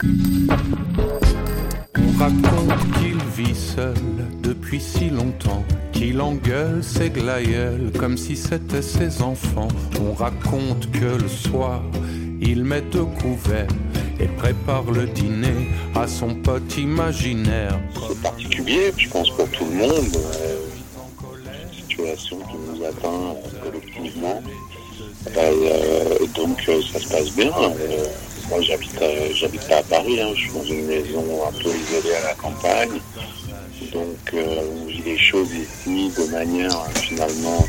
On raconte qu'il vit seul depuis si longtemps, qu'il engueule ses glaïeuls comme si c'était ses enfants. On raconte que le soir, il met au couvert et prépare le dîner à son pote imaginaire. C'est particulier, je pense pour tout le monde. Euh, situation qui nous atteint collectivement. Euh, donc euh, ça se passe bien. moi j'habite j'habite pas à Paris, hein. je suis dans une maison un peu isolée à la campagne. Donc on vit les choses ici de manière finalement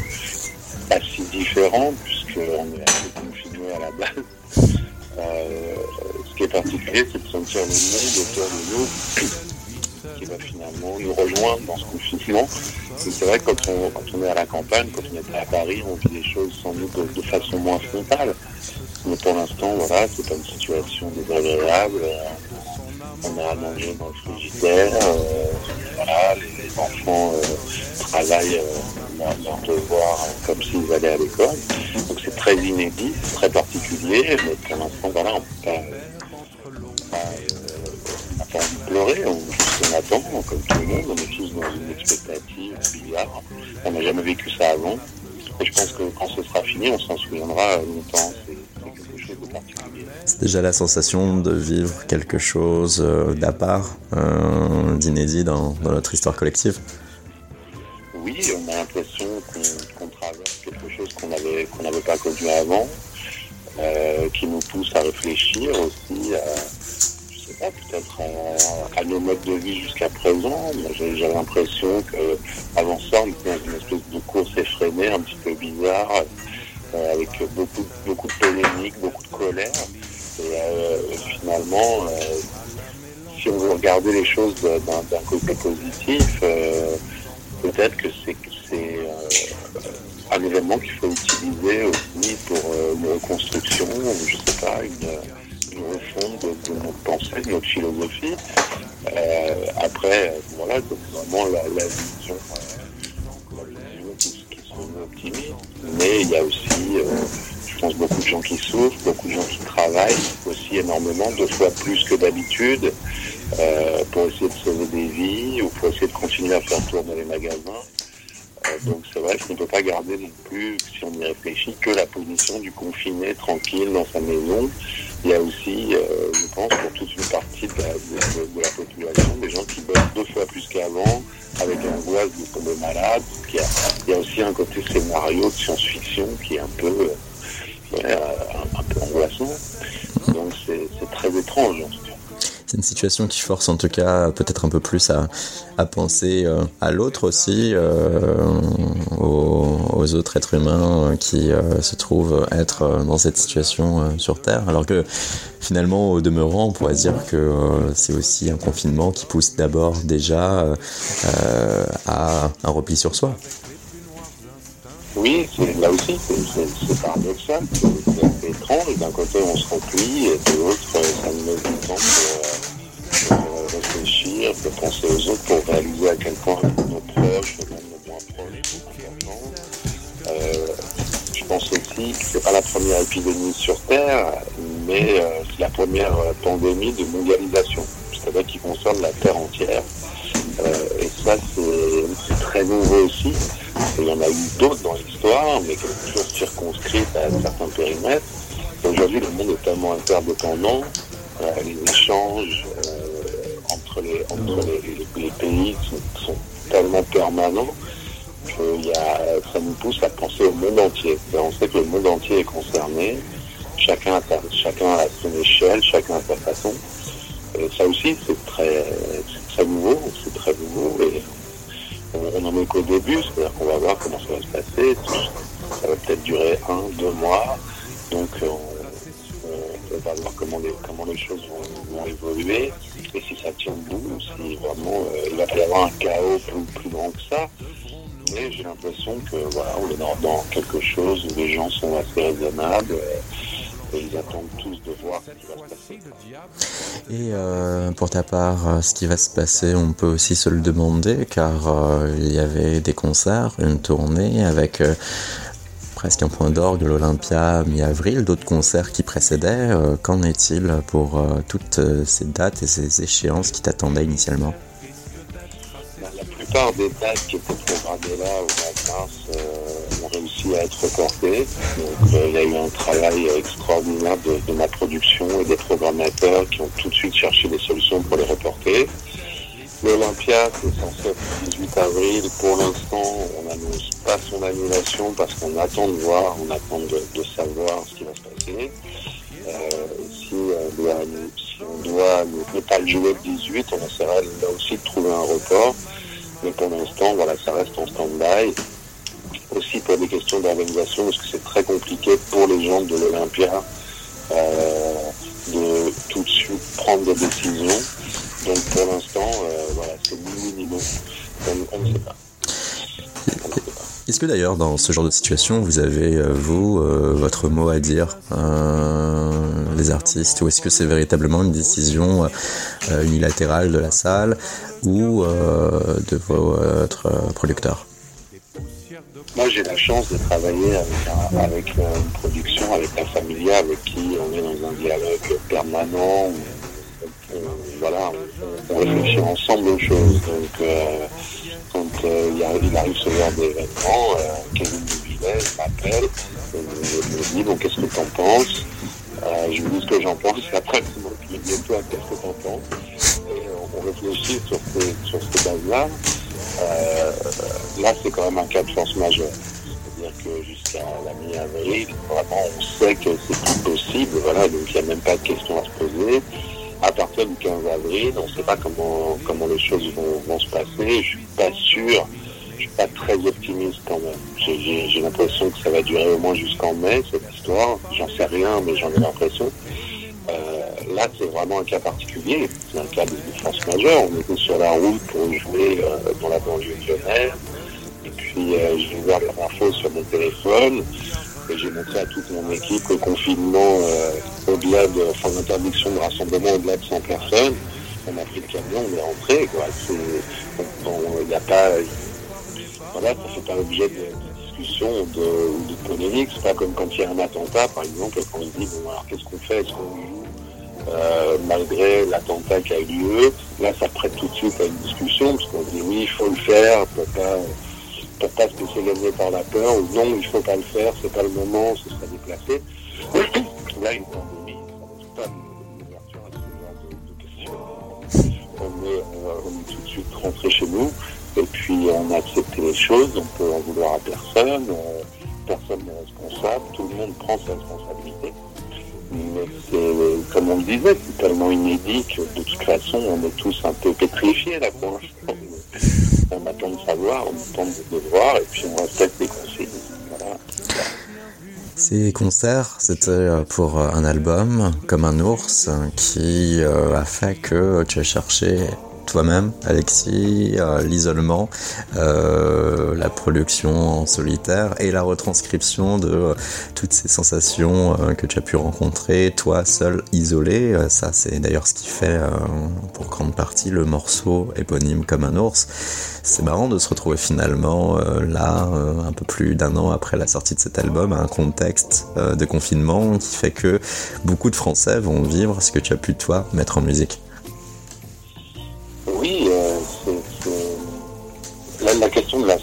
pas si différente puisqu'on est peu confiné à la base. Euh, ce qui est particulier, c'est de sentir le monde autour de nous qui va finalement nous rejoindre dans ce confinement. C'est vrai que quand on, est à la campagne, quand on est à Paris, on vit les choses sans doute de, façon moins frontale. Mais pour l'instant, voilà, c'est pas une situation désagréable. On a à manger dans le frigidaire. Euh, voilà, les, enfants euh, travaillent leur devoir comme s'ils allaient à l'école. Donc c'est très inédit, très particulier, mais pour l'instant, voilà, on peut pas, euh, de pleurer, on, on attend, comme tout le monde, on est tous dans une expectative bizarre. On n'a jamais vécu ça avant. Et je pense que quand ce sera fini, on s'en souviendra longtemps. C'est quelque chose de particulier. C'est déjà la sensation de vivre quelque chose euh, d'à part, euh, d'inédit dans, dans notre histoire collective oui, on a l'impression qu'on traverse quelque chose qu'on n'avait pas connu avant, euh, qui nous pousse à réfléchir aussi à, peut-être à, nos modes de vie jusqu'à présent. J'ai l'impression qu'avant ça, on était dans une espèce de course effrénée, un petit peu bizarre, euh, avec beaucoup, beaucoup de polémiques, beaucoup de colère. Et euh, finalement, si on veut regarder les choses d'un côté positif, peut-être que c'est euh, un événement qu'il faut utiliser aussi pour euh, une reconstruction, je sais pas, une, une refonte de, notre pensée, de notre philosophie. Euh, après, voilà, c'est vraiment la, la vision, qui, qui sont optimistes, mais il y a aussi, je pense, beaucoup de gens qui souffrent, beaucoup de gens qui travaillent aussi énormément, deux fois plus que d'habitude. Euh, pour essayer de sauver des vies ou pour essayer de continuer à faire tourner les magasins. Euh, donc c'est vrai qu'on ne peut pas garder non plus, si on y réfléchit, que la position du confiné tranquille dans sa maison. Il y a aussi, euh, je pense, pour toute une partie de la, population, des gens qui bossent deux fois plus qu'avant, avec angoisse de tomber malade. Il y, a, il y, a, aussi un côté scénario de science-fiction qui est un peu, ouais, un, un, peu angoissant. Donc c'est très étrange c'est une situation qui force en tout cas peut-être un peu plus à, penser euh, à l'autre aussi, euh, aux, autres êtres humains qui euh, se trouvent être dans cette situation sur Terre. Alors que finalement, au demeurant, on pourrait dire que c'est aussi un confinement qui pousse d'abord déjà à un repli sur soi. Oui, là aussi, c'est paradoxal, c'est étrange. D'un côté, on se replie, et de l'autre, ça nous met du temps pour, pour, réfléchir, pour penser aux autres, pour réaliser à quel point nos proches, nos moins proches, sont importants. Euh, je pense aussi que c'est pas la première épidémie sur Terre, mais euh, c'est la première pandémie de mondialisation, c'est-à-dire qui concerne la Terre entière. Euh, et ça, c'est très nouveau aussi. Il y en a eu d'autres dans l'histoire, mais qui sont toujours circonscrites à certains périmètres. Aujourd'hui, le monde est tellement interdépendant, euh, les échanges euh, entre, les, entre les, pays sont, tellement permanents que y a, ça nous pousse à penser au monde entier. on sait que le monde entier est concerné, chacun à, chacun à son échelle, chacun à sa façon. Et ça aussi, c'est très, très nouveau, c'est très nouveau. Et on n'en est qu'au début, c'est-à-dire qu'on va voir comment ça va se passer. Ça va peut-être durer un, deux mois. Donc on, va voir comment les, comment les choses vont, évoluer. Et si ça tient debout, si vraiment euh, il va y avoir un chaos plus, grand que ça. Mais j'ai l'impression que voilà, on est dans, quelque chose où les gens sont assez raisonnables. Et ils attendent tous de voir ce qui va se passer. Et euh, pour ta part, euh, ce qui va se passer, on peut aussi se le demander, car euh, il y avait des concerts, une tournée avec presque un point d'orgue, l'Olympia mi-avril, d'autres concerts qui précédaient. Qu'en est-il pour toutes ces dates et ces échéances qui t'attendaient initialement? La plupart des dates qui étaient programmées là au mois de mars ont réussi à être reportées. Il y a eu un travail extraordinaire de, ma production et des programmateurs qui ont tout de suite cherché des solutions pour les reporter. L'Olympia, c'est censé être le 18 avril. Pour l'instant, son annulation parce qu'on attend de voir, on attend de, de, savoir ce qui va se passer. Euh, si, euh, si, on doit ne pas le jouer le 18, on essaiera aussi de trouver un report. Mais pour l'instant, voilà, ça reste en stand-by. Aussi pour des questions d'organisation, parce que c'est très compliqué pour les gens de l'Olympia euh, de tout de suite prendre des décisions. Donc pour l'instant, voilà, c'est ni ni on ne sait pas. Est-ce que d'ailleurs dans ce genre de situation, vous avez, euh, vous, euh, votre mot à dire, euh, les artistes, ou est-ce que c'est véritablement une décision unilatérale de la salle ou de votre producteur? Moi j'ai la chance de travailler avec, un, une production, avec la Familia, avec qui on est dans un dialogue permanent, voilà, on, on, réfléchit ensemble aux choses. Donc, quand euh, il, arrive, il, ce genre d'événement, euh, Kevin Duvillet m'appelle, me, me dit donc qu'est-ce que tu en penses Je lui dis ce que j'en pense, et après qui lui dis toi qu'est-ce que tu en penses Et on, réfléchit sur ces, sur ces bases-là. là, c'est quand même un cas de force majeure c'est-à-dire que jusqu'à la mi-avril, vraiment, on sait que c'est tout possible, voilà, donc il n'y a même pas de question à se poser à partir du 15 avril, on ne sait pas comment, comment les choses vont, vont, se passer. Je suis pas sûr, je suis pas très optimiste quand même. J'ai l'impression que ça va durer au moins jusqu'en mai, cette histoire. J'en sais rien, mais j'en ai l'impression. Euh, là, c'est vraiment un cas particulier. C'est un cas de défense majeure. On était sur la route pour jouer euh, dans la banlieue lyonnaise. Et puis, euh, j'ai ouvert la info sur mon téléphone j'ai montré à toute mon équipe le confinement euh, au-delà de l'interdiction de rassemblement au-delà de 100 personnes. On a pris le camion, on est rentré. Il n'y a pas. Voilà, ça fait pas l'objet de, de discussion ou de, de polémique. C'est pas comme quand il y a un attentat, par exemple, quand on dit bon alors qu'est-ce qu'on fait? Est-ce qu'on joue? Euh, malgré l'attentat qui a eu lieu Là, ça prête tout de suite à une discussion parce qu'on dit oui, il faut le faire, on peut pas pour pas se laisser gagner par la peur, ou non, il faut pas le faire, c'est pas le moment, ce serait déplacé. Là, une pandémie, ça pas à ce genre de, questions. On est, on est tout de suite rentré chez nous, et puis on a accepté les choses, on peut en vouloir à personne, euh, personne n'est responsable, tout le monde prend sa responsabilité. Mais c'est, comme on le disait, c'est tellement inédit que de toute façon, on est tous un peu pétrifiés là pour on attend de savoir, on attend de voir, et puis on respecte les consignes. Voilà. Ces concerts, c'était pour un album, comme un ours, qui a fait que tu as cherché toi-même, Alexis, euh, l'isolement, euh, la production en solitaire et la retranscription de euh, toutes ces sensations que tu as pu rencontrer, toi seul, isolé. ça, c'est d'ailleurs ce qui fait, pour grande partie, le morceau éponyme comme un ours. C'est marrant de se retrouver finalement là, un peu plus d'un an après la sortie de cet album, à un contexte de confinement qui fait que beaucoup de Français vont vivre ce que tu as pu, toi, mettre en musique.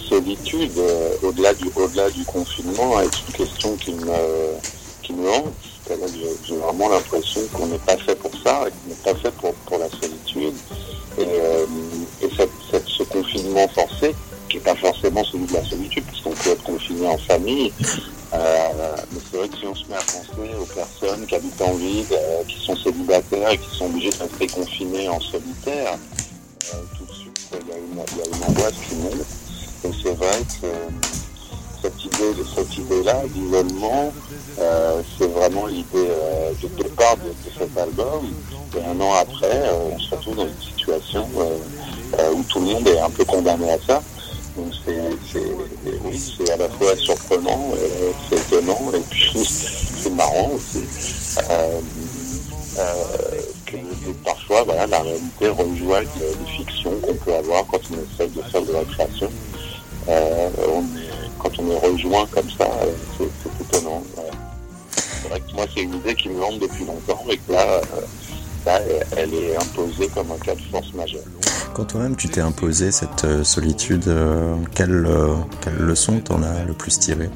Solitude, euh, au-delà du, confinement, est une question qui me, qui me hante. J'ai, vraiment l'impression qu'on n'est pas fait pour ça, qu'on n'est pas fait pour, pour la solitude. Et, euh, et cette, ce confinement forcé, qui n'est pas forcément celui de la solitude, parce qu'on peut être confiné en famille, euh, mais c'est vrai que si on se met à penser aux personnes qui habitent en ville, qui sont célibataires et qui sont obligés de rester confinés en solitaire, tout de suite, il y y a une angoisse qui monte. C'est vrai que cette idée, cette idée-là d'isolement, euh, c'est vraiment l'idée euh, de départ de, cet album. Et un an après, on se retrouve dans une situation où tout le monde est un peu condamné à ça. Donc c'est, oui, à la fois surprenant, euh, c'est étonnant, et puis c'est marrant aussi. Euh, euh, que parfois, voilà, la réalité rejoigne les fictions qu'on peut avoir quand on essaie de faire de la création. On est, quand on est rejoint comme ça, c'est, moi, c'est une idée qui me hante depuis longtemps et que là, là, elle est imposée comme un cas de force majeure. Quand toi-même tu t'es imposé cette solitude, quelle, quelle leçon t'en as le plus tiré?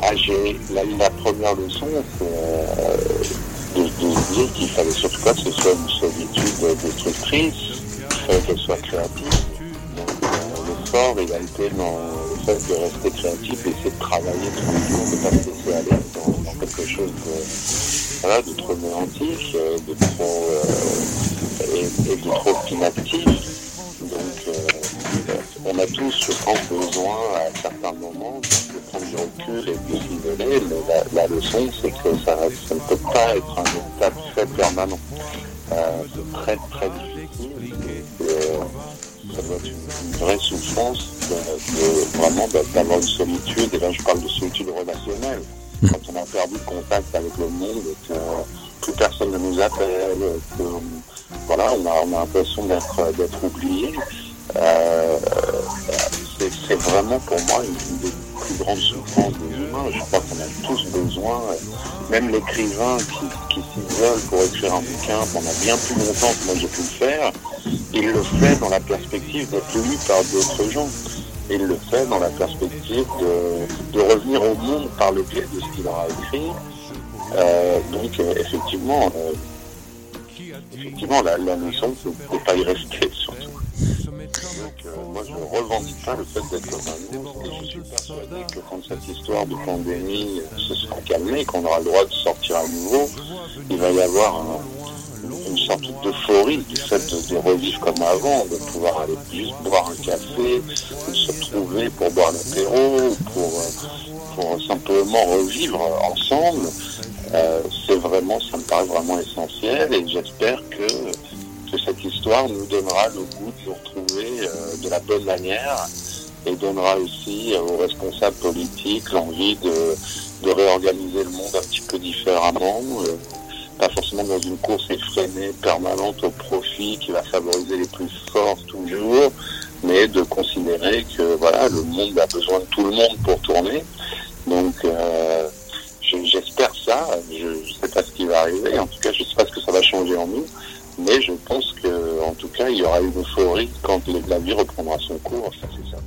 Ah, la, la, première leçon, c'est de, de, se dire qu'il fallait surtout que ce soit une solitude destructrice, qu'elle soit créative. Fort, il a été dans le fait de rester créatif et essayer de travailler tous les jours, de ne pas se laisser aller dans, quelque chose de, trop néantique, de trop, euh, et, et, de trop inactif. Donc, euh, on a tous, je pense, besoin à certains moments de prendre du recul et de s'isoler, mais la, leçon, c'est que ça, ne peut pas être un état fait permanent. Euh, c'est très, très difficile. Et, ça doit être une, vraie souffrance de, de, vraiment d'avoir une solitude, et là je parle de solitude relationnelle, quand on a perdu le contact avec le monde, que plus personne ne nous appelle, que voilà, on a, on a l'impression d'être d'être oublié. Euh, c'est vraiment pour moi une, des plus grandes souffrances des humains. Je crois qu'on a tous besoin, même l'écrivain qui, qui s'isole pour écrire un bouquin pendant bien plus longtemps que moi j'ai pu le faire, il le fait dans la perspective d'être lu par d'autres gens. Il le fait dans la perspective de, revenir au monde par le biais de ce qu'il aura écrit. Euh, donc euh, effectivement, euh, effectivement la, la de ne pas y rester surtout. Donc, moi, je revendique pas le fait d'être un et je suis persuadé que quand cette histoire de pandémie se sera calmée, qu'on aura le droit de sortir à nouveau, il va y avoir un, une sorte d'euphorie du fait de, revivre comme avant, de pouvoir aller juste boire un café, de se retrouver pour boire l'apéro, pour, pour simplement revivre ensemble. Euh, c'est vraiment, ça me paraît vraiment essentiel et j'espère que que cette histoire nous donnera le goût de nous retrouver euh, de la bonne manière et donnera aussi aux responsables politiques l'envie de, de, réorganiser le monde un petit peu différemment, euh, pas forcément dans une course effrénée permanente au profit qui va favoriser les plus forts toujours, mais de considérer que voilà le monde a besoin de tout le monde pour tourner. Donc euh, j'espère ça. Je ne sais pas ce qui va arriver. En tout cas, je ne sais pas ce que ça va changer en nous mais je pense que, en tout cas, il y aura une euphorie quand la vie reprendra son cours, ça c'est ça.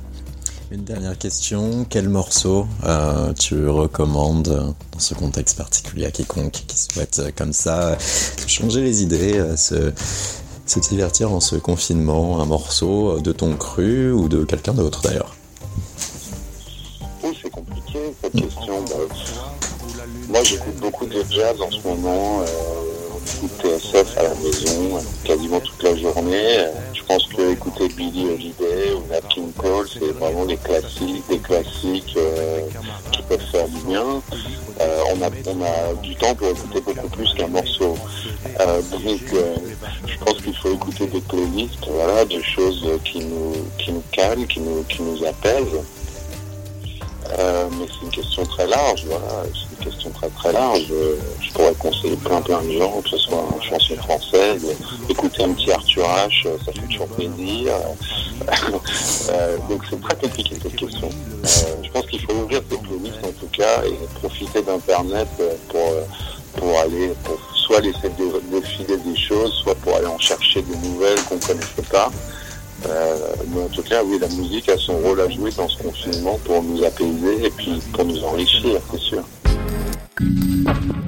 Une dernière question, quel morceau euh, tu recommandes dans ce contexte particulier à quiconque qui souhaite euh, comme ça changer les idées, euh, se, divertir en ce confinement, un morceau de ton cru ou de quelqu'un d'autre d'ailleurs? Oui, c'est compliqué cette question. Bah, moi j'écoute beaucoup de jazz en ce moment. Euh, TSF à la maison quasiment toute la journée. Pense que écouter Billy Holiday ou Nat King Cole, c'est vraiment des classiques, des classiques euh, qui peuvent faire du bien. Euh, on, a, on a du temps pour écouter beaucoup plus qu'un morceau. Euh, donc, je pense qu'il faut écouter des playlists, voilà, des choses qui nous, qui nous calment, qui nous, qui nous apaisent. Mais c'est une question très large, voilà, question très très large. Je pourrais conseiller plein plein de gens, que ce soit en chanson française, écouter un petit Arthur H, ça fait toujours plaisir. euh, donc c'est très compliqué cette question. Euh, je pense qu'il faut ouvrir ses playlists en tout cas et profiter d'internet pour, pour aller, soit laisser défiler des choses, soit pour aller en chercher des nouvelles qu'on ne connaissait pas. Euh, mais en tout cas, oui, la musique a son rôle à jouer dans ce confinement pour nous apaiser et puis pour nous enrichir, c'est sûr. Thank you.